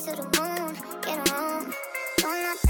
to the moon, get on. Don't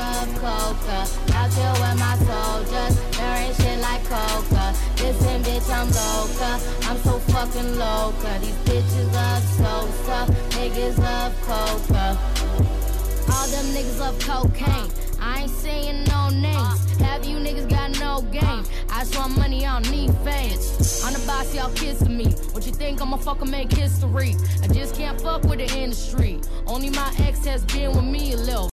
of coca. I here with my soldiers, there ain't shit like coca. Listen, bitch, I'm loca. I'm so fucking loca. These bitches love Sosa, niggas love coca. All them niggas love cocaine. I ain't saying no names. Have you niggas got no game? I just want money, I don't need fans. I'm the boss, y'all kissing me. What you think I'ma fucking make history? I just can't fuck with the industry. Only my ex has been with me a little.